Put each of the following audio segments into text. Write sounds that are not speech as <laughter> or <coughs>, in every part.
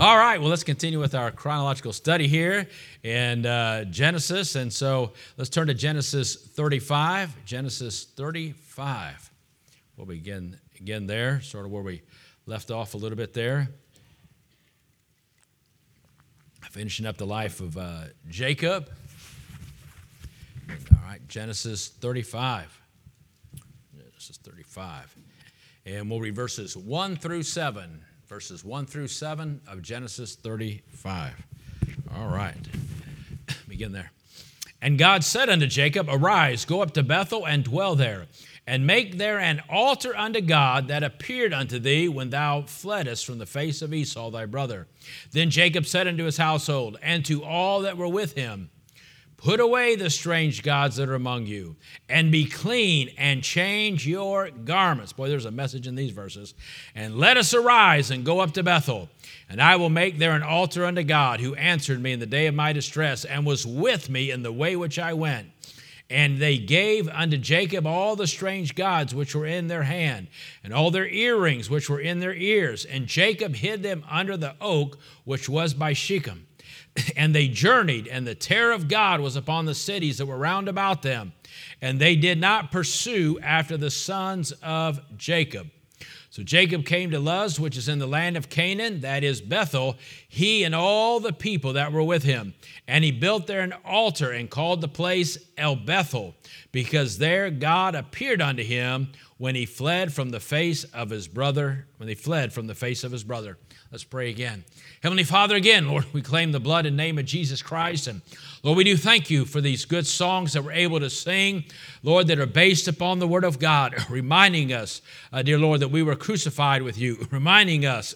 All right, well, let's continue with our chronological study here in uh, Genesis. And so let's turn to Genesis 35. Genesis 35. We'll begin again there, sort of where we left off a little bit there. Finishing up the life of uh, Jacob. All right, Genesis 35. Genesis 35. And we'll read verses 1 through 7 verses 1 through 7 of Genesis 35. All right, <coughs> begin there. And God said unto Jacob, Arise, go up to Bethel and dwell there, and make there an altar unto God that appeared unto thee when thou fleddest from the face of Esau thy brother. Then Jacob said unto his household and to all that were with him, Put away the strange gods that are among you, and be clean, and change your garments. Boy, there's a message in these verses. And let us arise and go up to Bethel, and I will make there an altar unto God, who answered me in the day of my distress, and was with me in the way which I went. And they gave unto Jacob all the strange gods which were in their hand, and all their earrings which were in their ears. And Jacob hid them under the oak which was by Shechem. And they journeyed, and the terror of God was upon the cities that were round about them. And they did not pursue after the sons of Jacob. So Jacob came to Luz, which is in the land of Canaan, that is Bethel, he and all the people that were with him. And he built there an altar and called the place El Bethel, because there God appeared unto him when he fled from the face of his brother, when he fled from the face of his brother. Let's pray again. Heavenly Father, again, Lord, we claim the blood and name of Jesus Christ. And Lord, we do thank you for these good songs that we're able to sing, Lord, that are based upon the Word of God, <laughs> reminding us, uh, dear Lord, that we were crucified with you, <laughs> reminding us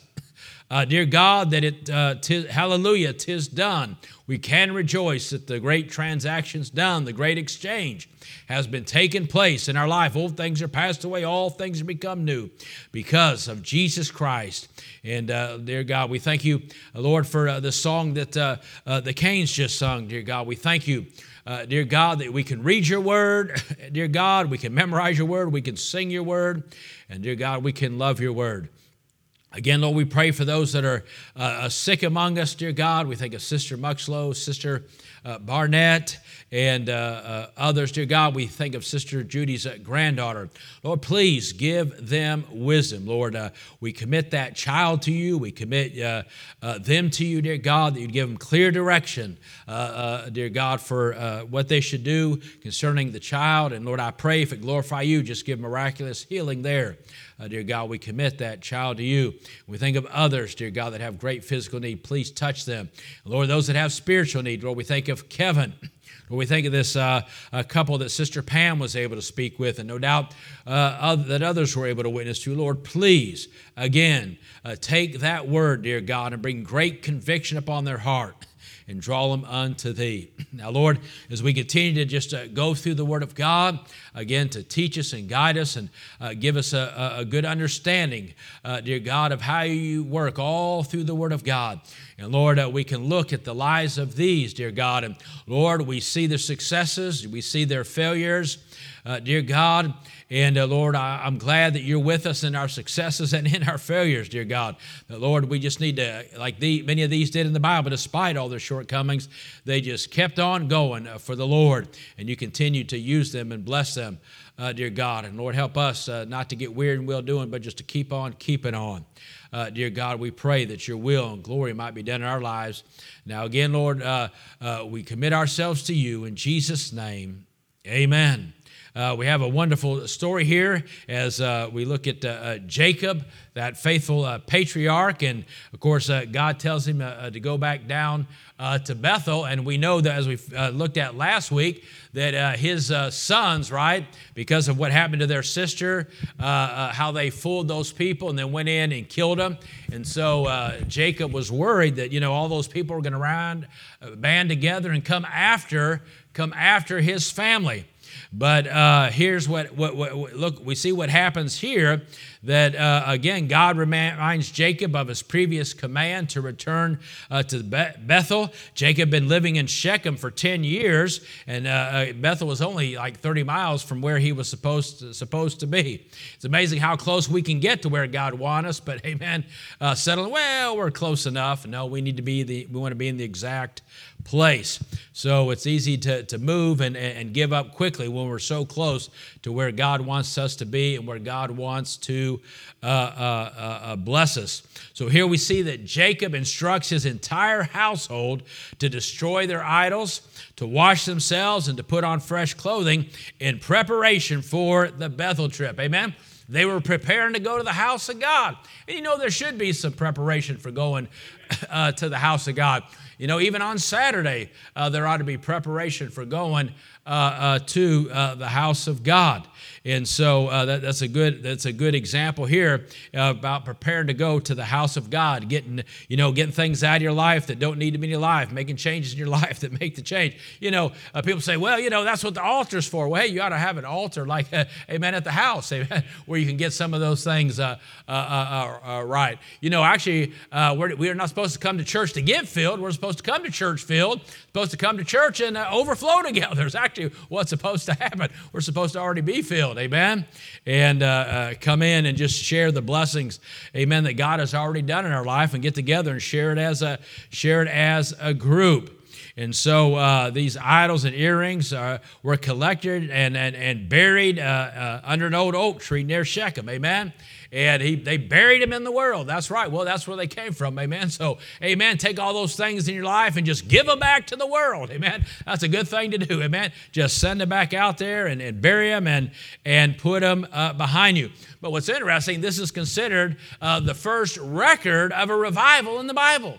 uh, dear God, that it, uh, tis, hallelujah, tis done. We can rejoice that the great transaction's done, the great exchange has been taken place in our life. Old things are passed away, all things are become new because of Jesus Christ. And uh, dear God, we thank you, uh, Lord, for uh, the song that uh, uh, the Canes just sung. Dear God, we thank you. Uh, dear God, that we can read your word. <laughs> dear God, we can memorize your word. We can sing your word. And dear God, we can love your word. Again, Lord, we pray for those that are uh, sick among us, dear God. We think of Sister Muxlow, Sister uh, Barnett, and uh, uh, others, dear God. We think of Sister Judy's uh, granddaughter. Lord, please give them wisdom. Lord, uh, we commit that child to you. We commit them to you, dear God, that you'd give them clear direction, dear God, for what they should do concerning the child. And Lord, I pray if it glorify you, just give miraculous healing there. Uh, dear God, we commit that child to you. We think of others, dear God, that have great physical need. Please touch them. Lord, those that have spiritual need, Lord, we think of Kevin. <clears throat> Lord, we think of this uh, couple that Sister Pam was able to speak with, and no doubt uh, other, that others were able to witness to. Lord, please, again, uh, take that word, dear God, and bring great conviction upon their heart and draw them unto thee. <clears throat> Now, Lord, as we continue to just uh, go through the Word of God, again, to teach us and guide us and uh, give us a, a good understanding, uh, dear God, of how you work all through the Word of God. And Lord, uh, we can look at the lives of these, dear God, and Lord, we see their successes, we see their failures, uh, dear God, and uh, Lord, I, am glad that you're with us in our successes and in our failures, dear God. But Lord, we just need to, like the, many of these did in the Bible, despite all their shortcomings, they just kept on going uh, for the Lord. And you continue to use them and bless them, uh, dear God. And Lord, help us uh, not to get weird and well doing, but just to keep on keeping on. Uh, dear God, we pray that your will and glory might be done in our lives. Now, again, Lord, uh, uh, we commit ourselves to you in Jesus' name. Amen. Uh, we have a wonderful story here as uh, we look at uh, uh Jacob, that faithful uh, patriarch. And of course, uh, God tells him to go back down to Bethel. And we know that as we looked at last week, that his sons, right, because of what happened to their sister, how they fooled those people and then went in and killed them. And so Jacob was worried that, you know, all those people were going to band together and come after, come after his family. But uh, here's what, what, what, look, we see what happens here that, uh, again, God reminds Jacob of his previous command to return uh, to Bethel. Jacob had been living in Shechem for 10 years, and uh, uh, Bethel was only like 30 miles from where he was supposed to, supposed to be. It's amazing how close we can get to where God wants us, but amen, uh, settling, well, we're close enough. No, we need to be the, we want to be in the exact place. So it's easy to, to move and, and give up quickly when we're so close to where God wants us to be and where God wants to uh, uh, uh, uh, bless us. So here we see that Jacob instructs his entire household to destroy their idols, to wash themselves, and to put on fresh clothing in preparation for the Bethel trip. Amen. They were preparing to go to the house of God. And you know, there should be some preparation for going <laughs> uh, to the house of God. You know, even on Saturday, uh, there ought to be preparation for going uh, uh, to uh, the house of God. And so uh, that, that's a good that's a good example here uh, about preparing to go to the house of God, getting you know getting things out of your life that don't need to be in your life, making changes in your <laughs> life that make the change. You know, uh, people say, well, you know, that's what the altar's for. Well, hey, you ought to have an altar like Amen at the house, <laughs> Amen, where you can get some of those things uh, uh, right. You know, actually, we're, we are not supposed to come to church to get filled. We're supposed to come to church filled, supposed to come to church and overflow <laughs> together. It's actually what's supposed to happen. We're supposed to already be filled Amen. And uh, uh, come in and just share the blessings, amen, that God has already done in our life and get together and share it as a, share it as a group. And so uh, these idols and earrings uh, were collected and, and, and buried uh, uh under an old oak tree near Shechem. Amen and he, they buried him in the world. That's right. Well, that's where they came from. Amen. So, amen. Take all those things in your life and just give them back to the world. Amen. That's a good thing to do. Amen. Just send them back out there and, and bury them and, and put them uh, behind you. But what's interesting, this is considered uh, the first record of a revival in the Bible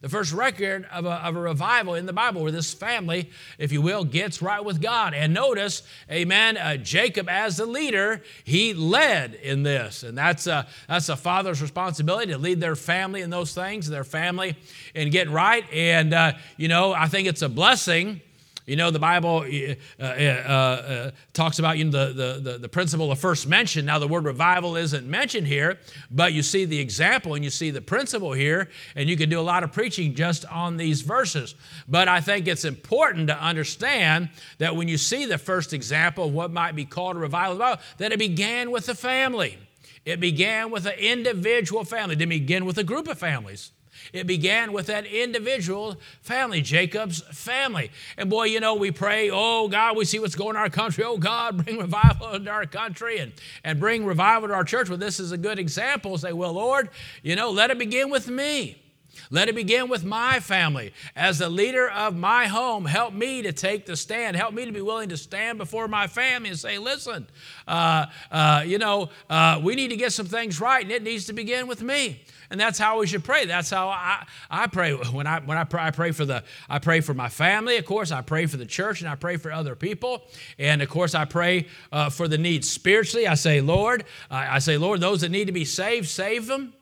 the first record of a, of a revival in the Bible where this family, if you will, gets right with God. And notice, amen, uh, Jacob as the leader, he led in this. And that's a, that's a father's responsibility to lead their family in those things, their family in getting right. And, uh, you know, I think it's a blessing you know, the Bible uh, uh, uh, talks about you know, the, the, the principle of first mention. Now, the word revival isn't mentioned here, but you see the example and you see the principle here, and you can do a lot of preaching just on these verses. But I think it's important to understand that when you see the first example of what might be called a revival, that it began with a family. It began with an individual family. It didn't begin with a group of families. It began with that individual family, Jacob's family. And boy, you know, we pray, oh God, we see what's going on in our country. Oh God, <laughs> bring revival into our country and, and bring revival to our church. Well, this is a good example. Say, well, Lord, you know, let it begin with me. Let it begin with my family. As the leader of my home, help me to take the stand. Help me to be willing to stand before my family and say, listen, uh, uh, you know, uh, we need to get some things right, and it needs to begin with me and that's how we should pray. That's how I, I pray. When I when I pray, I pray for the I pray for my family, of course. I pray for the church, and I pray for other people, and of course I pray uh, for the needs spiritually. I say, Lord, I, I say, Lord, those that need to be saved, save them.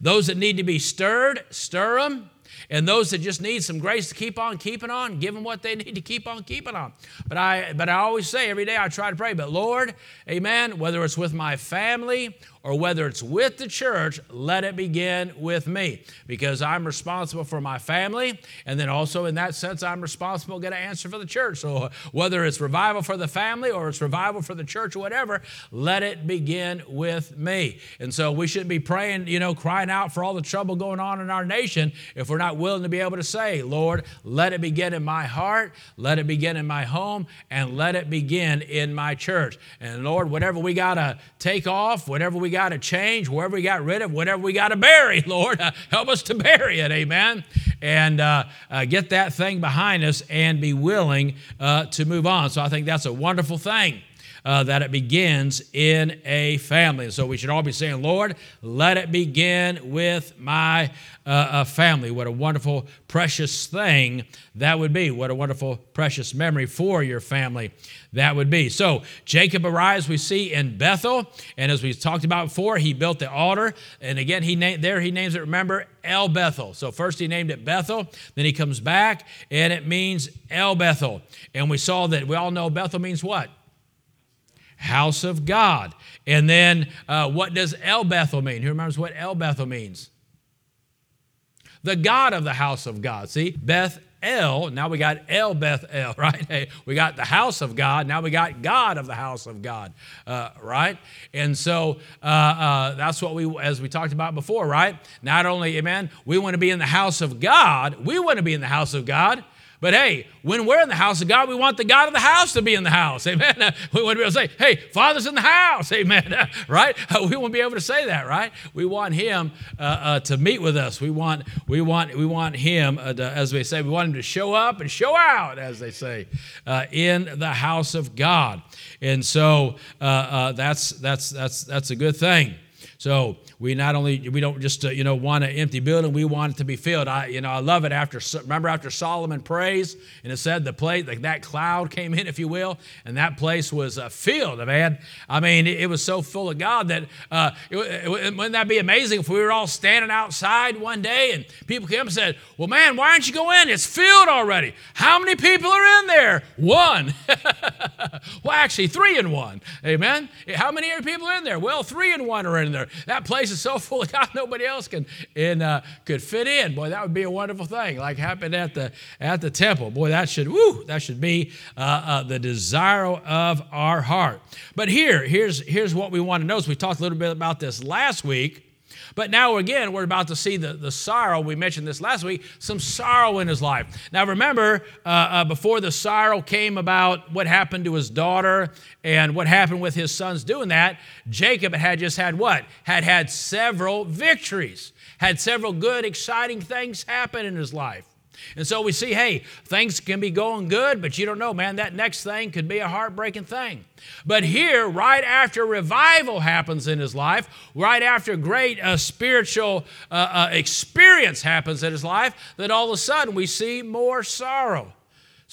Those that need to be stirred, stir them. And those that just need some grace to keep on keeping on, give them what they need to keep on keeping on. But I, but I always say every day I try to pray, but Lord, amen, whether it's with my family or whether it's with the church, let it begin with me because I'm responsible for my family. And then also, in that sense, I'm responsible to get an answer for the church. So, whether it's revival for the family or it's revival for the church or whatever, let it begin with me. And so, we shouldn't be praying, you know, crying out for all the trouble going on in our nation if we're not willing to be able to say, Lord, let it begin in my heart, let it begin in my home, and let it begin in my church. And Lord, whatever we got to take off, whatever we got to change, wherever we got rid of, whatever we got to bury, <laughs> Lord, uh, help us to bury it, amen. And uh, uh, get that thing behind us and be willing uh, to move on. So I think that's a wonderful thing. Uh, that it begins in a family. So we should all be saying, Lord, let it begin with my uh, family. What a wonderful, precious thing that would be. What a wonderful, precious memory for your family that would be. So Jacob arrives, we see in Bethel, and as we talked about before, he built the altar, and again, he there he names it. Remember El Bethel. So first he named it Bethel, then he comes back, and it means El Bethel. And we saw that we all know Bethel means what? House of God. And then uh, what does El Bethel mean? Who remembers what El Bethel means? The God of the house of God. See, Beth El, now we got El Beth El, <laughs> right? Hey, we got the house of God, now we got God of the house of God, uh, right? And so uh, uh, that's what we, as we talked about before, right? Not only, amen, we want to be in the house of God, we want to be in the house of God, but hey, when we're in the house of God, we want the God of the house to be in the house. <laughs> Amen. We want to be able to say, hey, Father's in the house. <laughs> Amen. <laughs> Right? We want to be able to say that, right? We want Him uh, uh, to meet with us. We want, we want, we want Him, uh, to, as we say, we want Him to show up and show out, as they say, uh, in the house of God. And so uh, uh, that's, that's, that's, that's a good thing. So we not only we don't just uh, you know want an empty building, we want it to be filled. I you know I love it after remember after Solomon prays and it said the place like that cloud came in, if you will, and that place was uh, filled. Man, I mean it, it, was so full of God that uh, it, it, wouldn't that be amazing if we were all standing outside one day and people came and said, "Well, man, why aren't you go in? It's filled already. How many people are in there? One. <laughs> well, actually, three and one. Amen. How many people are in there? Well, three and one are in there. That place is so <laughs> full of God, nobody else can in, uh, could fit in. Boy, that would be a wonderful thing, like happened at the at the temple. Boy, that should woo, that should be uh, uh, the desire of our heart. But here, here's here's what we want to. So we talked a little bit about this last week. But now again, we're about to see the, the sorrow. We mentioned this last week, some sorrow in his life. Now remember, uh, uh, before the sorrow came about, what happened to his daughter and what happened with his sons doing that, Jacob had just had what? Had had several victories, had several good, exciting things happen in his life. And so we see, hey, things can be going good, but you don't know, man, that next thing could be a heartbreaking thing. But here, right after revival happens in his life, right after great uh, spiritual uh, uh, experience happens in his life, that all of a sudden we see more sorrow.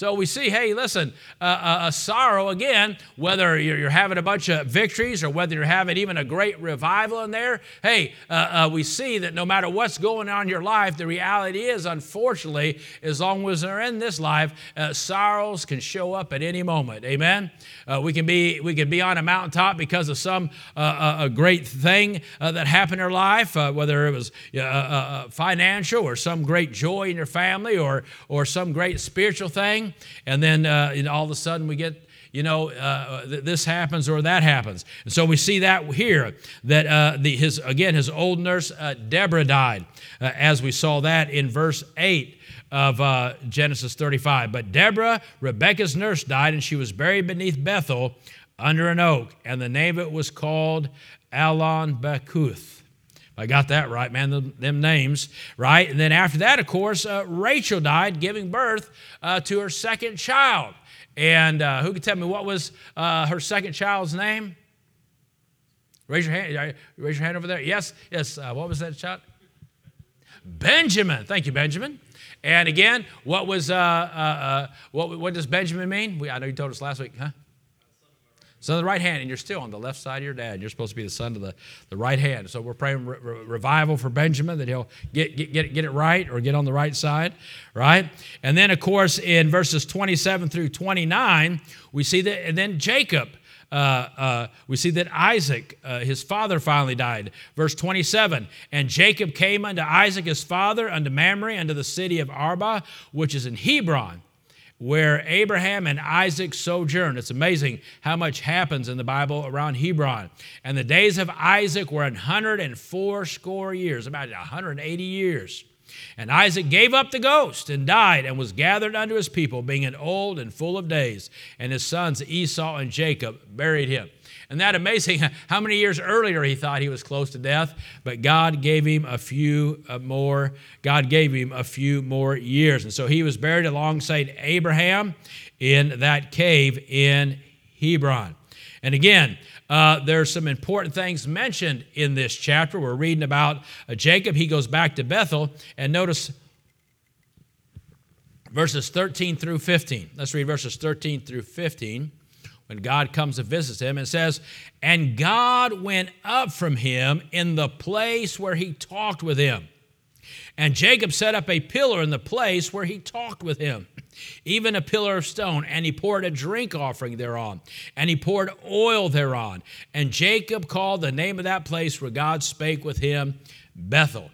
So we see, hey, listen, uh, uh, a sorrow again, whether you're, you're, having a bunch of victories or whether you're having even a great revival in there, hey, uh, uh, we see that no matter what's going on in your life, the reality is, unfortunately, as long as they're in this life, uh, sorrows can show up at any moment. Amen. Uh, we can be we can be on a mountaintop because of some a great thing that happened in our life, whether it was financial or some great joy in your family or or some great spiritual thing and then uh, all of a sudden we get you know, uh, this happens or that happens. And so we see that here, that uh, the, his, again, his old nurse, uh, Deborah, died, uh, as we saw that in verse 8 of uh, Genesis 35. But Deborah, Rebecca's nurse, died, and she was buried beneath Bethel under an oak, and the name of it was called Allon Bachuth. I got that right, man, them, them, names, right? And then after that, of course, uh, Rachel died, giving birth uh, to her second child. And uh, who could tell me what was uh, her second child's name? Raise your hand. Uh, raise your hand over there. Yes, yes. Uh, what was that child? Benjamin. Thank you, Benjamin. And again, what was what, what does Benjamin mean? We, I know you told us last week, huh? Son of the right hand, and you're still on the left side of your dad. You're supposed to be the son of the, the right hand. So we're praying re- re- revival for Benjamin that he'll get, get, get, get it right or get on the right side, right? And then, of course, in verses 27 through 29, we see that, and then Jacob. Uh, uh, we see that Isaac, uh, his father, finally died. Verse 27 And Jacob came unto Isaac his father, unto Mamre, unto the city of Arba, which is in Hebron where Abraham and Isaac sojourned. It's amazing how much happens in the Bible around Hebron. And the days of Isaac were 104 score years, about 180 years. And Isaac gave up the ghost and died and was gathered unto his people, being an old and full of days. And his sons Esau and Jacob buried him. And that amazing <laughs> how many years earlier he thought he was close to death, but God gave him a few uh, more. God gave him a few more years. And so he was buried alongside Abraham in that cave in Hebron. And again, uh, there's some important things mentioned in this chapter. We're reading about uh, Jacob. He goes back to Bethel, and notice verses 13 through 15. Let's read verses 13 through 15 when God comes to visit him and says, And God went up from him in the place where he talked with him. And Jacob set up a pillar in the place where he talked with him, even a pillar of stone, and he poured a drink offering thereon, and he poured oil thereon. And Jacob called the name of that place where God spake with him Bethel.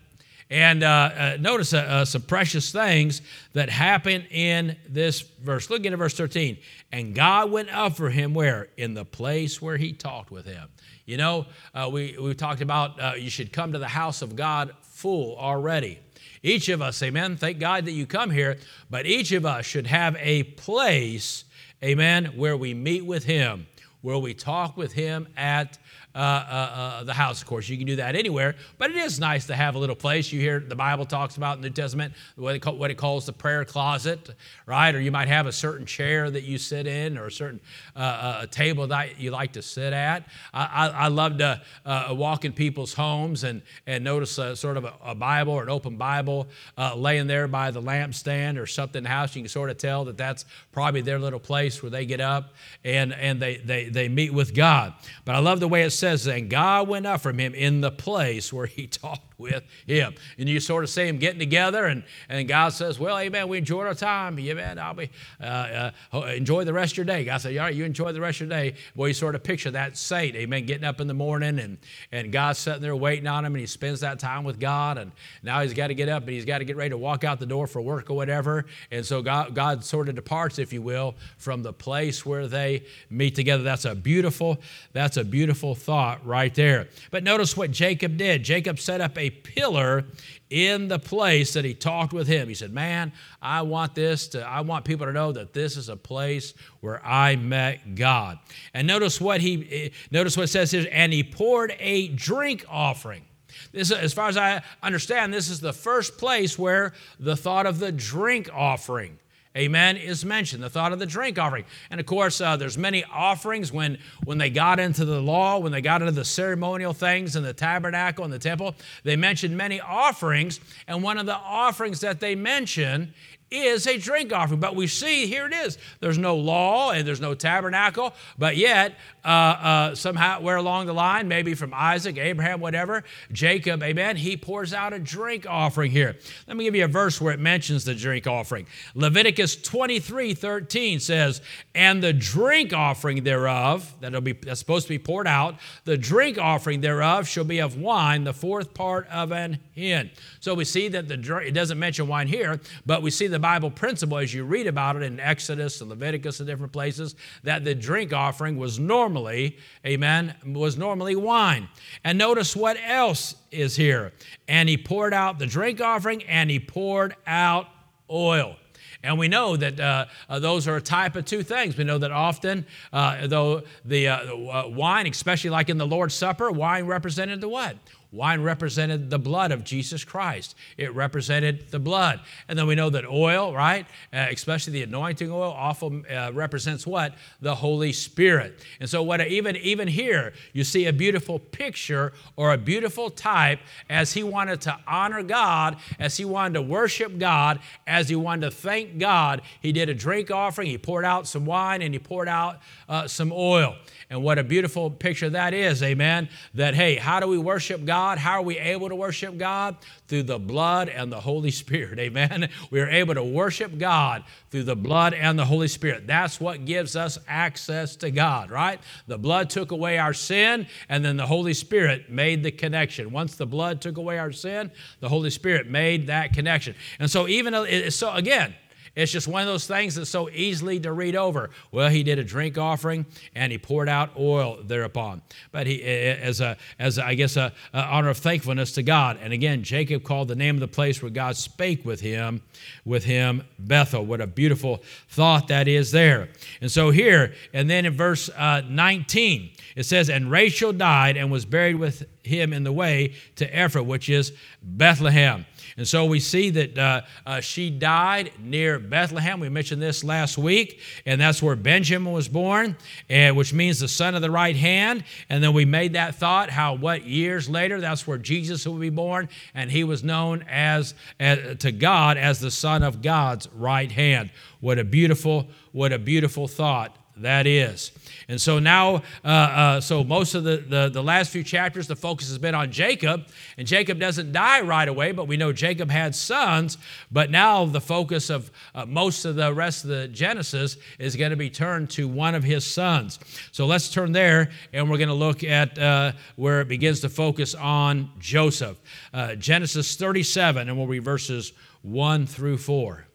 And uh, uh, notice uh, uh, some precious things that happen in this verse. Look at verse 13. And God went up for him where? In the place where he talked with him. You know, uh, we, we talked about uh, you should come to the house of God full already. Each of us, amen, thank God that you come here, but each of us should have a place, amen, where we meet with Him, where we talk with Him at uh, uh, uh, the house. Of course, you can do that anywhere, but it is nice to have a little place. You hear the Bible talks about in the New Testament what it, call, what it calls the prayer closet, right? Or you might have a certain chair that you sit in, or a certain uh, uh a table that you like to sit at. I, I, I love to uh, walk in people's homes and and notice a, sort of a, a Bible or an open Bible laying there by the lampstand or something in the house. You can sort of tell that that's probably their little place where they get up and and they they they meet with God. But I love the way it says says, And God went up from him in the place where he <laughs> talked with him. And you sort of see him getting together, and, and God says, Well, amen, we enjoyed our time. Amen, I'll be, uh, uh, enjoy the rest of your day. God said, All right, you enjoy the rest of your day. Well, you sort of picture that saint, amen, getting up in the morning, and, and God's sitting there waiting on him, and he spends that time with God, and now he's got to get up, and he's got to get ready to walk out the door for work or whatever. And so God, God sort of departs, if you will, from the place where they meet together. That's a beautiful, that's a beautiful thought right there. But notice what Jacob did. Jacob set up a pillar in the place that he talked with him. He said, Man, I want this to, I want people to know that this is a place where I met God. And notice what he eh, notice what it says here, and he poured a drink offering. This, as far as I understand, this is the first place where the thought of the drink offering amen, is mentioned, the thought of the drink offering. And of course, uh, there's many offerings when, when they got into the law, when they got into the ceremonial things in the tabernacle and the temple, they mentioned many offerings. And one of the offerings that they mention is a drink offering. But we see here it is. There's no law and there's no tabernacle, but yet uh, uh, somehow where along the line, maybe from Isaac, Abraham, whatever, Jacob, amen, he pours out a drink offering here. Let me give you a verse where it mentions the drink offering. Leviticus 23 13 says, And the drink offering thereof, that'll be that's supposed to be poured out, the drink offering thereof shall be of wine, the fourth part of an hin. So we see that the drink, it doesn't mention wine here, but we see the Bible principle as you read about it in Exodus and Leviticus and different places that the drink offering was normal normally, amen, was normally wine. And notice what else is here. And he poured out the drink offering and he poured out oil. And we know that uh, uh, those are a type of two things. We know that often, uh, though the uh, uh, wine, especially like in the Lord's Supper, wine represented the what? Wine represented the blood of Jesus Christ. It represented the blood. And then we know that oil, right, uh, especially the anointing oil, often uh, represents what? The Holy Spirit. And so, what even even here, you see a beautiful picture or a beautiful type as he wanted to honor God, as he wanted to worship God, as he wanted to thank God. He did a drink offering. He poured out some wine and he poured out uh, some oil. And what a beautiful picture that is, amen. That, hey, how do we worship God? How are we able to worship God? Through the blood and the Holy Spirit, <laughs> amen. We are able to worship God through the blood and the Holy Spirit. That's what gives us access to God, right? The blood took away our sin, and then the Holy Spirit made the connection. Once the blood took away our sin, the Holy Spirit made that connection. And so, even uh, so, again, it's just one of those things that's so easily to read over. Well, he did a drink offering and he poured out oil thereupon. But he, as a, as a, I guess, a, a honor of thankfulness to God. And again, Jacob called the name of the place where God spake with him, with him Bethel. What a beautiful thought that is there. And so here, and then in verse uh, 19, it says, And Rachel died and was buried with him in the way to Ephraim, which is Bethlehem. And so we see that uh, uh, she died near Bethlehem. We mentioned this last week, and that's where Benjamin was born, and, which means the son of the right hand. And then we made that thought how what years later that's where Jesus will be born, and he was known as, as to God as the son of God's right hand. What a beautiful, what a beautiful thought that is. And so now, uh, uh, so most of the, the, the, last few chapters, the focus has been on Jacob. And Jacob doesn't die right away, but we know Jacob had sons. But now the focus of uh, most of the rest of the Genesis is going to be turned to one of his sons. So let's turn there, and we're going to look at uh, where it begins to focus on Joseph. Uh, Genesis 37, and we'll read verses 1 through 4.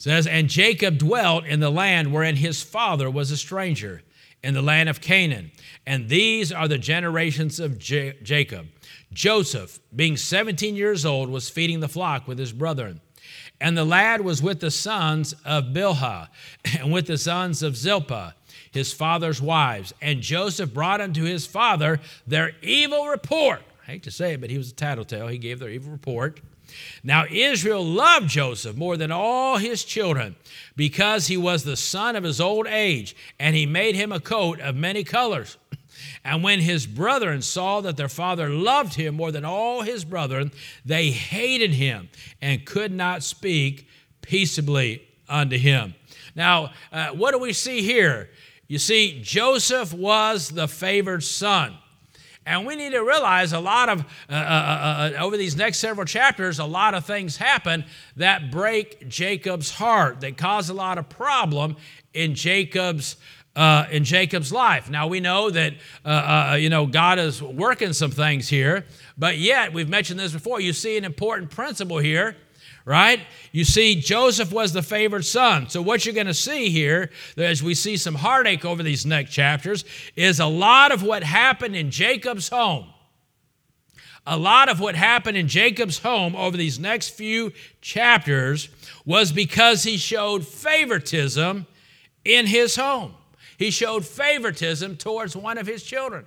Says, And Jacob dwelt in the land wherein his father was a stranger, in the land of Canaan. And these are the generations of J- Jacob. Joseph, being 17 years old, was feeding the flock with his brethren. And the lad was with the sons of Bilhah <laughs> and with the sons of Zilpah, his father's wives. And Joseph brought unto his father their evil report. I hate to say it, but he was a tattletale. He gave their evil report. Now, Israel loved Joseph more than all his children because he was the son of his old age, and he made him a coat of many colors. <laughs> And when his brethren saw that their father loved him more than all his brethren, they hated him and could not speak peaceably unto him. Now, uh, what do we see here? You see, Joseph was the favored son. And we need to realize a lot of, uh, uh, uh, uh, over these next several chapters, a lot of things happen that break Jacob's heart, that cause a lot of problem in Jacob's. Uh, in Jacob's life. Now we know that uh, you know God is working some things here, but yet we've mentioned this before. You see an important principle here right? You see, Joseph was the favored son. So, what you're going to see here, as we see some heartache over these next chapters, is a lot of what happened in Jacob's home. A lot of what happened in Jacob's home over these next few chapters was because he showed favoritism in his home. He showed favoritism towards one of his children.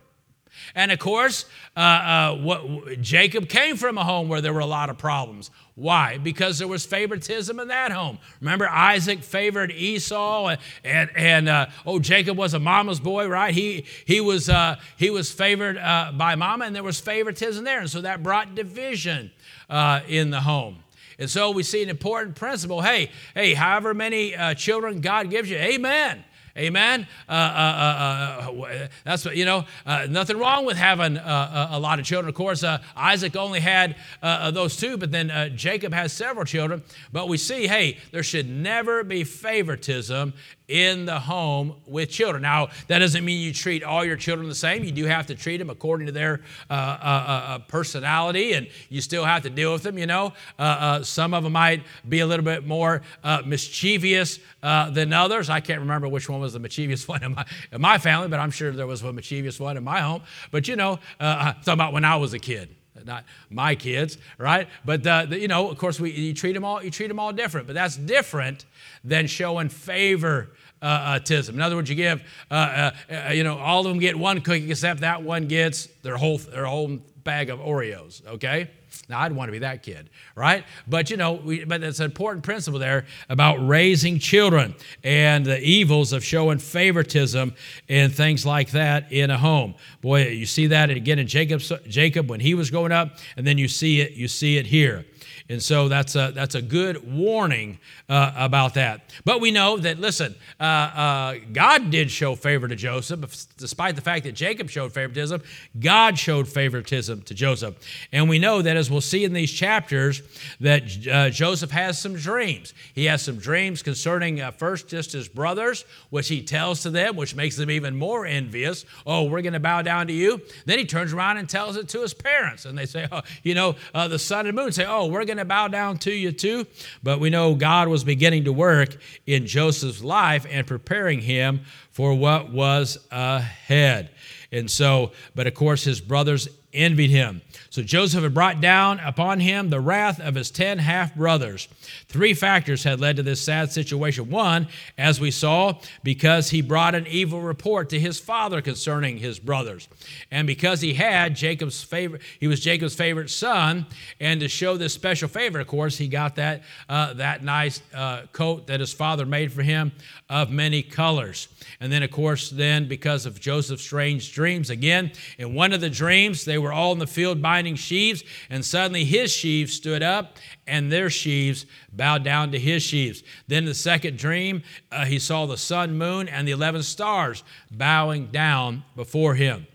And of course, uh, uh, what, Jacob came from a home where there were a lot of problems. Why? Because there was favoritism in that home. Remember, Isaac favored Esau, and and, and uh, oh, Jacob was a mama's boy, right? He he was uh, he was favored uh, by mama, and there was favoritism there, and so that brought division uh, in the home. And so we see an important principle. Hey, hey, however many children God gives you, Amen. Amen. Uh, uh, uh, uh that's what you know. Uh, nothing wrong with having uh, a lot of children. Of course, Isaac only had those two, but then Jacob has several children. But we see, hey, there should never be favoritism in the home with children. Now, that doesn't mean you treat all your children the same. You do have to treat them according to their uh, uh, uh, personality, and you still have to deal with them. You know, uh, uh, some of them might be a little bit more uh, mischievous than others. I can't remember which one was the mischievous <laughs> one in my, in my family, but I'm sure there was a mischievous one in my home. But you know, I'm talking about when I was a kid not my kids, right? But the, you know, of course, we you treat them all you treat them all different. But that's different than showing favor uh, In other words, you give, uh, uh, uh, you know, all of them get one cookie except that one gets their whole their whole bag of Oreos. Okay. Now, I'd want to be that kid, right? But you know, we, but it's an important principle there about raising children and the evils of showing favoritism and things like that in a home. Boy, you see that again in Jacob, Jacob when he was growing up, and then you see it, you see it here. And so that's a, that's a good warning uh, about that. But we know that, listen, uh, uh, God did show favor to Joseph, despite the fact that Jacob showed favoritism, God showed favoritism to Joseph. And we know that, as we'll see in these chapters, that uh, Joseph has some dreams. He has some dreams concerning uh, first just his brothers, which he tells to them, which makes them even more envious. Oh, we're going to bow down to you. Then he turns around and tells it to his parents. And they say, oh, you know, uh, the sun and moon say, oh, we're going to bow down to you too. But we know God was beginning to work in Joseph's life and preparing him for what was ahead. And so, but of course, his brothers envied him. So Joseph had brought down upon him the wrath of his ten half brothers. Three factors had led to this sad situation. One, as we saw, because he brought an evil report to his father concerning his brothers. And because he had Jacob's favorite, he was Jacob's favorite son, and to show this special favor, of course, he got that, uh, that nice uh, coat that his father made for him of many colors. And then, of course, then because of Joseph's strange dreams, again, in one of the dreams, they were all in the field binding sheaves, and suddenly his sheaves stood up, and their sheaves bowed down to his sheaves. Then, the second dream, uh, he saw the sun, moon, and the 11 stars bowing down before him.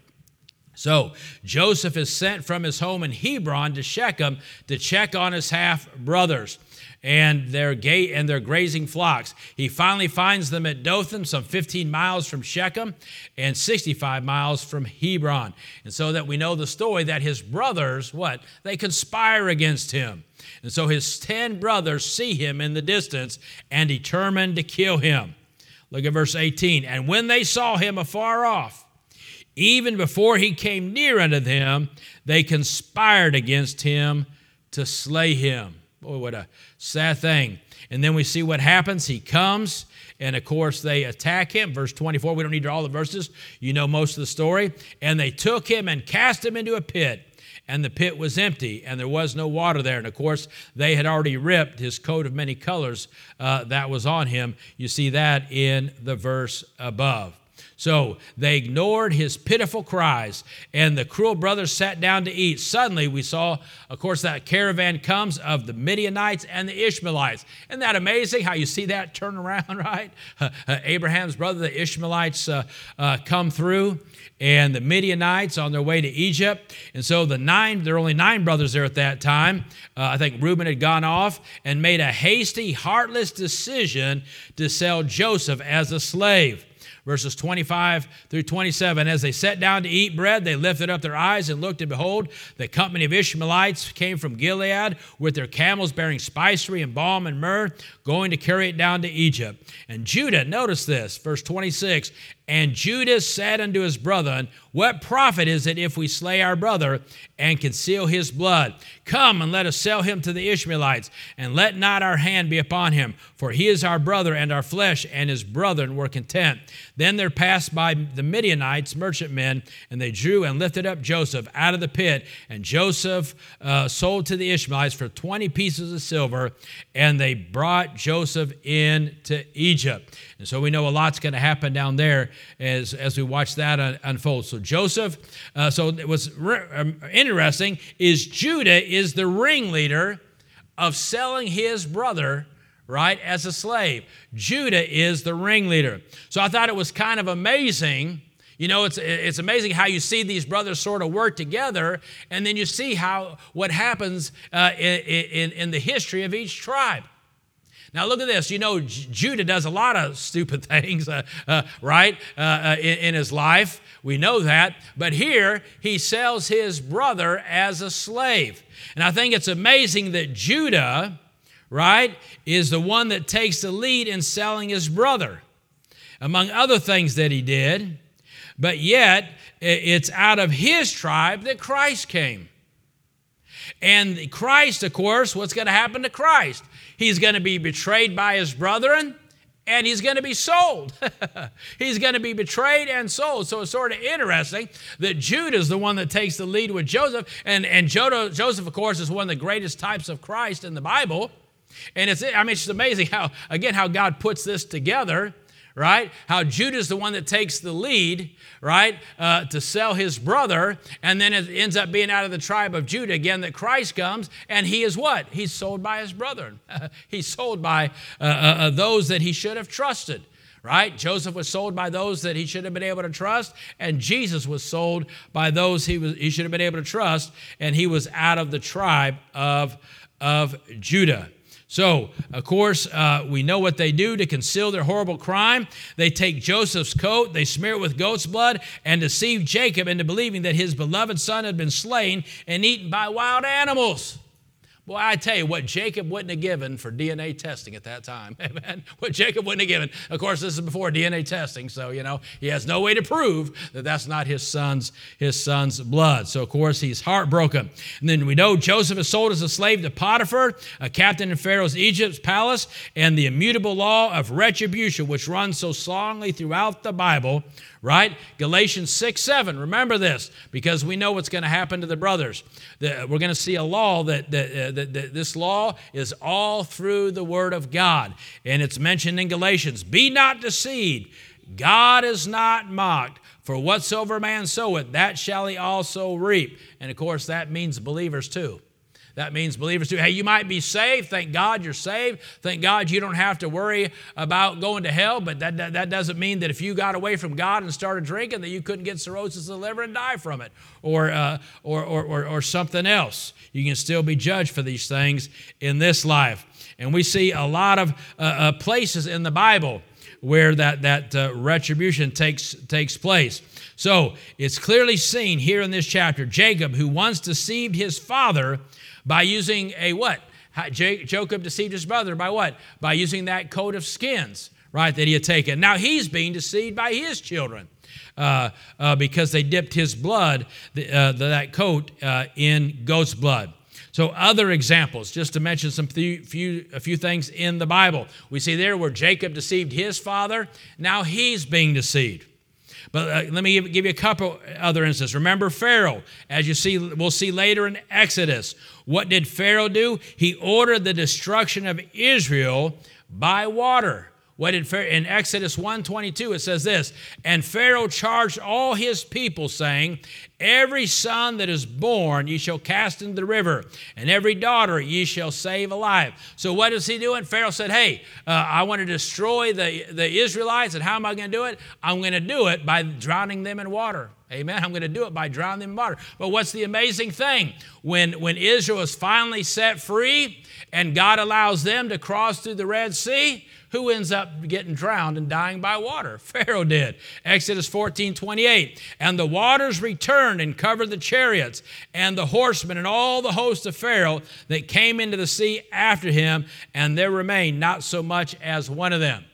So Joseph is sent from his home in Hebron to Shechem to check on his half brothers and their gate and their grazing flocks. He finally finds them at Dothan, some 15 miles from Shechem and 65 miles from Hebron. And so that we know the story that his brothers, what? They conspire against him. And so his 10 brothers see him in the distance and determine to kill him. Look at verse 18. And when they saw him afar off, even before he came near unto them, they conspired against him to slay him. Boy, what a sad thing. And then we see what happens. He comes, and of course, they attack him. Verse 24, we don't need all the verses. You know most of the story. And they took him and cast him into a pit. And the pit was empty, and there was no water there. And of course, they had already ripped his coat of many colors uh, that was on him. You see that in the verse above. So they ignored his pitiful cries, and the cruel brothers sat down to eat. Suddenly, we saw, of course, that caravan comes of the Midianites and the Ishmaelites. Isn't that amazing how you see that <laughs> turn around, right? Uh, <laughs> uh, Abraham's brother, the Ishmaelites, uh, uh, come through, and the Midianites on their way to Egypt. And so the nine, there are only nine brothers there at that time. Uh, I think Reuben had gone off and made a hasty, heartless decision to sell Joseph as a slave verses 25 through 27. As they sat down to eat bread, they lifted up their eyes and looked, and behold, the company of Ishmaelites came from Gilead with their camels bearing spicery and balm and myrrh, going to carry it down to Egypt. And Judah, notice this, verse 26 and Judah said unto his brethren, What profit is it if we slay our brother and conceal his blood? Come and let us sell him to the Ishmaelites, and let not our hand be upon him, for he is our brother and our flesh, and his brethren were content. Then there passed by the Midianites, merchantmen, and they drew and lifted up Joseph out of the pit, and Joseph uh, sold to the Ishmaelites for 20 pieces of silver, and they brought Joseph into Egypt. And so we know a lot's going to happen down there as, as we watch that unfold. So Joseph, uh, so it was re- um, interesting, is Judah is the ringleader of selling his brother right, as a slave. Judah is the ringleader. So I thought it was kind of amazing. You know, it's, it's amazing how you see these brothers sort of work together, and then you see how what happens uh, in, in, in the history of each tribe. Now, look at this. You know, Judah does a lot of stupid <laughs> things, uh, uh, right, uh, uh, in, in his life. We know that. But here, he sells his brother as a slave. And I think it's amazing that Judah, right, is the one that takes the lead in selling his brother, among other things that he did. But yet, it's out of his tribe that Christ came. And Christ, of course, what's going to happen to Christ? He's going to be betrayed by his brethren and he's going to be sold. <laughs> he's going to be betrayed and sold. So it's sort of interesting that Judah is the one that takes the lead with Joseph. And, and Joseph, of course, is one of the greatest types of Christ in the Bible. And it's, I mean, it's amazing how, again, how God puts this together right? How Judah's the one that takes the lead, right, uh, to sell his brother, and then it ends up being out of the tribe of Judah again that Christ comes, and he is what? He's sold by his brethren. <laughs> He's sold by uh, uh, uh, those that he should have trusted. Right? Joseph was sold by those that he should have been able to trust, and Jesus was sold by those he, was, he should have been able to trust, and he was out of the tribe of, of Judah. So, of course, uh, we know what they do to conceal their horrible crime. They take Joseph's coat, they smear it with goat's blood, and deceive Jacob into believing that his beloved son had been slain and eaten by wild animals. Boy, I tell you what Jacob wouldn't have given for DNA testing at that time. <laughs> Amen. What Jacob wouldn't have given. Of course, this is before DNA testing, so you know he has no way to prove that that's not his son's his son's blood. So of course he's heartbroken. And then we know Joseph is sold as a slave to Potiphar, a captain in Pharaoh's Egypt's palace, and the immutable law of retribution, which runs so strongly throughout the Bible, right? Galatians 6 7. Remember this because we know what's going to happen to the brothers. The, we're going to see a law that, that, uh, that, that this law is all through the Word of God. And it's mentioned in Galatians Be not deceived, God is not mocked. For whatsoever man soweth, that shall he also reap. And of course, that means believers too. That means believers too. Hey, you might be saved. Thank God you're saved. Thank God you don't have to worry about going to hell. But that, that, that doesn't mean that if you got away from God and started drinking, that you couldn't get cirrhosis of the liver and die from it or, uh, or, or, or, or something else. You can still be judged for these things in this life. And we see a lot of uh, uh, places in the Bible where that, that uh, retribution takes, takes place. So it's clearly seen here in this chapter Jacob, who once deceived his father by using a what? Jacob deceived his brother by what? By using that coat of skins, right, that he had taken. Now he's being deceived by his children. Uh, uh, because they dipped his blood, the, uh, that coat, uh, in goat's blood. So, other examples, just to mention some few, few, a few things in the Bible. We see there where Jacob deceived his father, now he's being deceived. But uh, let me give, give, you a couple other instances. Remember Pharaoh, as you see, we'll see later in Exodus. What did Pharaoh do? He ordered the destruction of Israel by water. What did Pharaoh, in Exodus 1:22 it says this, and Pharaoh charged all his people saying, every son that is born ye shall cast into the river, and every daughter ye shall save alive. So what is he doing? Pharaoh said, "Hey, uh, I want to destroy the the Israelites, and how am I going to do it? I'm going to do it by drowning them in water." Amen. I'm going to do it by drowning them in water. But what's the amazing thing? When, when Israel is finally set free and God allows them to cross through the Red Sea, who ends up getting drowned and dying by water? <laughs> Pharaoh did. Exodus 14 28. And the waters returned and covered the chariots and the horsemen and all the host of Pharaoh that came into the sea after him, and there remained not so much as one of them.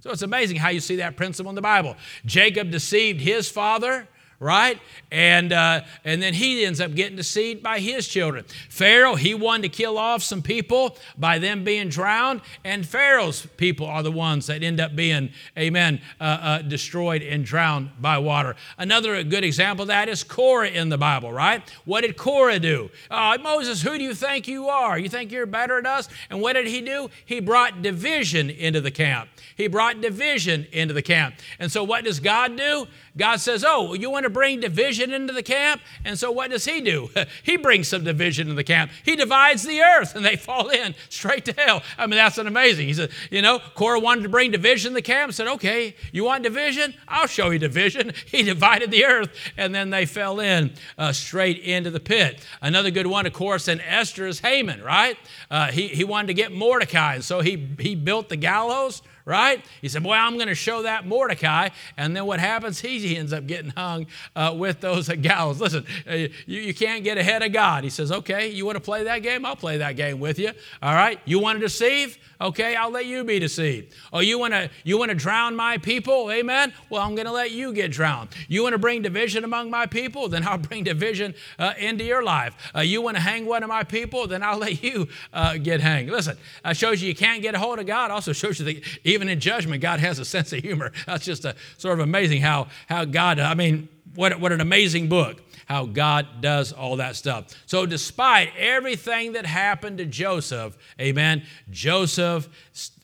So it's amazing how you see that principle in the Bible. Jacob deceived his father right? And, uh, and then he ends up getting deceived by his children. Pharaoh, he wanted to kill off some people by them being drowned, and Pharaoh's people are the ones that end up being, amen, uh, uh, destroyed and drowned by water. Another good example of that is Korah in the Bible, right? What did Korah do? Uh, Moses, who do you think you are? You think you're better than us? And what did he do? He brought division into the camp. He brought division into the camp. And so what does God do? God says, Oh, you want to bring division into the camp? And so what does he do? <laughs> he brings some division in the camp. He divides the earth and they <laughs> fall in straight to hell. I mean, that's an amazing. He said, You know, Korah wanted to bring division in the camp. Said, Okay, you want division? I'll show you division. <laughs> He divided the earth and then they fell in uh, straight into the pit. Another good one, of course, in Esther is Haman, right? Uh, he, he wanted to get Mordecai. So he, he built the gallows right? He said, Boy, I'm going to show that Mordecai. And then what happens? He ends up getting hung uh, with those <laughs> gallows. Listen, uh, you, you can't get ahead of God. He says, Okay, you want to play that game? I'll play that game with you. All right? You want to deceive? Okay, I'll let you be deceived. Oh, you want to you want to drown my people? Amen. Well, I'm going to let you get drowned. You want to bring division among my people? Then I'll <laughs> bring division uh, into your life. Uh, you want to hang one of my people? Then I'll <laughs> let you uh, get hanged. Listen, that shows you you can't get a hold of God. Also shows you that even in judgment, God has a sense of humor. That's just a sort of amazing how how God. I mean, what what an amazing book how God does all that stuff. So, despite everything that happened to Joseph, amen, Joseph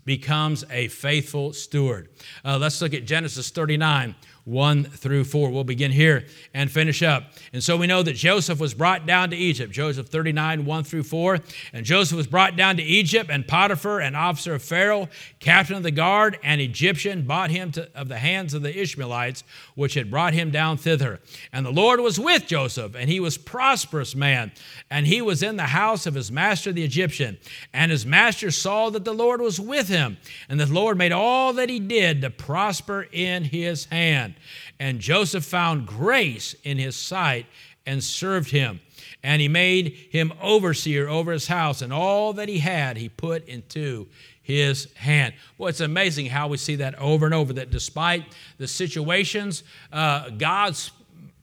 becomes a faithful steward. Uh, let's look at Genesis 39. 1 through 4. We'll begin here and finish up. And so we know that Joseph was brought down to Egypt. Joseph 39, 1 through 4. And Joseph was brought down to Egypt, and Potiphar, an officer of Pharaoh, captain of the guard, an Egyptian, bought him to, of the hands of the Ishmaelites, which had brought him down thither. And the Lord was with Joseph, and he was prosperous man, and he was in the house of his master the Egyptian. And his master saw that the Lord was with him, and the Lord made all that he did to prosper in his hand. And Joseph found grace in his sight and served him. And he made him overseer over his house, and all that he had he put into his hand. Boy, it's amazing how we see that over and over that despite the situations uh, God's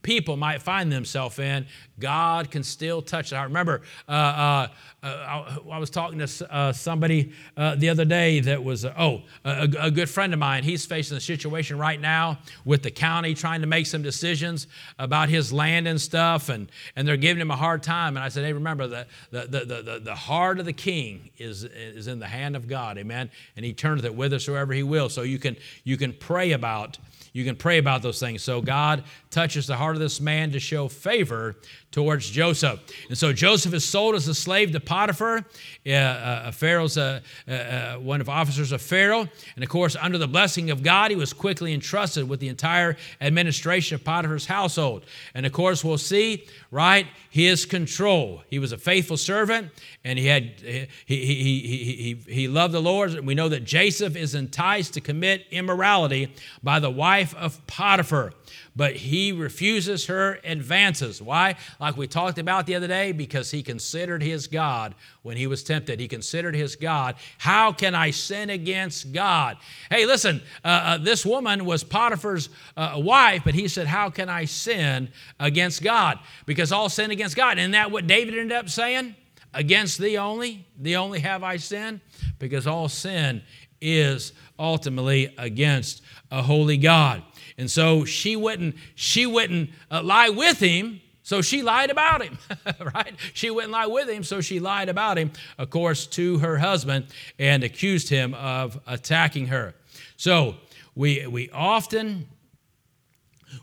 people might find themselves in, God can still touch it. I remember uh, uh, uh, I was talking to uh, somebody uh, the other day that was, uh, oh, a, a, good friend of mine. He's facing a situation right now with the county trying to make some decisions about his land and stuff, and, and they're giving him a hard time. And I said, hey, remember, the, the, the, the, the heart of the king is, is in the hand of God, amen? And he turneth it whithersoever he will. So you can, you can pray about you can pray about those things. So God touches the heart of this man to show favor towards Joseph. And so Joseph is sold as a slave to Potiphar, uh, uh, Pharaoh's uh, uh, one of officers of Pharaoh. And of course, under the blessing of God, he was quickly entrusted with the entire administration of Potiphar's household. And of course, we'll see, right, his control. He was a faithful servant, and he had he, he, he, he, he loved the Lord. And We know that Joseph is enticed to commit immorality by the wife of Potiphar but he refuses her advances. Why? Like we talked about the other day, because he considered his God when he was tempted. He considered his God. How can I sin against God? Hey, listen, uh, uh, this woman was Potiphar's uh, wife, but he said, How can I sin against God? Because all sin against God. Isn't that what David ended up saying? Against thee only, thee only have I sinned? Because all sin is ultimately against a holy God. And so she wouldn't, she wouldn't uh, lie with him, so she lied about him, <laughs> right? She wouldn't lie with him, so she lied about him, of course, to her husband and accused him of attacking her. So we, we often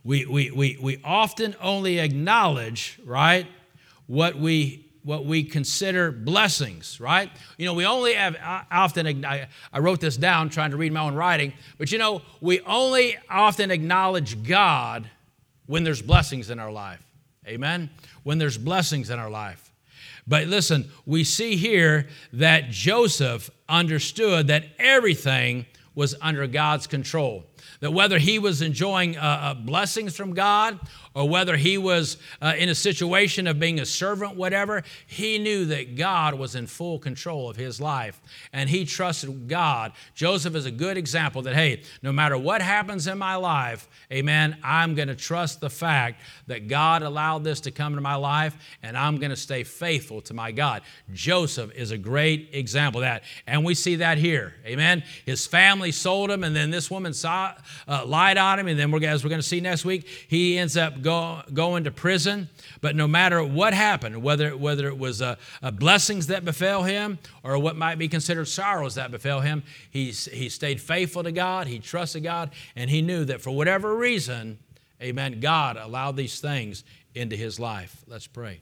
we, we, we, we often only acknowledge, right, what we what we consider blessings, right? You know, we only have often, I, I wrote this down trying to read my own writing, but you know, we only often acknowledge God when there's blessings in our life. Amen? When there's blessings in our life. But listen, we see here that Joseph understood that everything was under God's control. That whether he was enjoying uh, uh, blessings from God or whether he was uh, in a situation of being a servant, whatever, he knew that God was in full control of his life and he trusted God. Joseph is a good example that, hey, no matter what happens in my life, amen, I'm going to trust the fact that God allowed this to come into my life and I'm going to stay faithful to my God. Joseph is a great example of that. And we see that here, amen. His family sold him and then this woman saw, uh, lied on him and then we're, as we're going to see next week, he ends go, going to prison. But no matter what happened, whether, whether it was blessings that befell him or what might be considered sorrows that befell him, he, he stayed faithful to God, he trusted God, and he knew that for whatever reason, amen, God allowed these things into his life. Let's pray.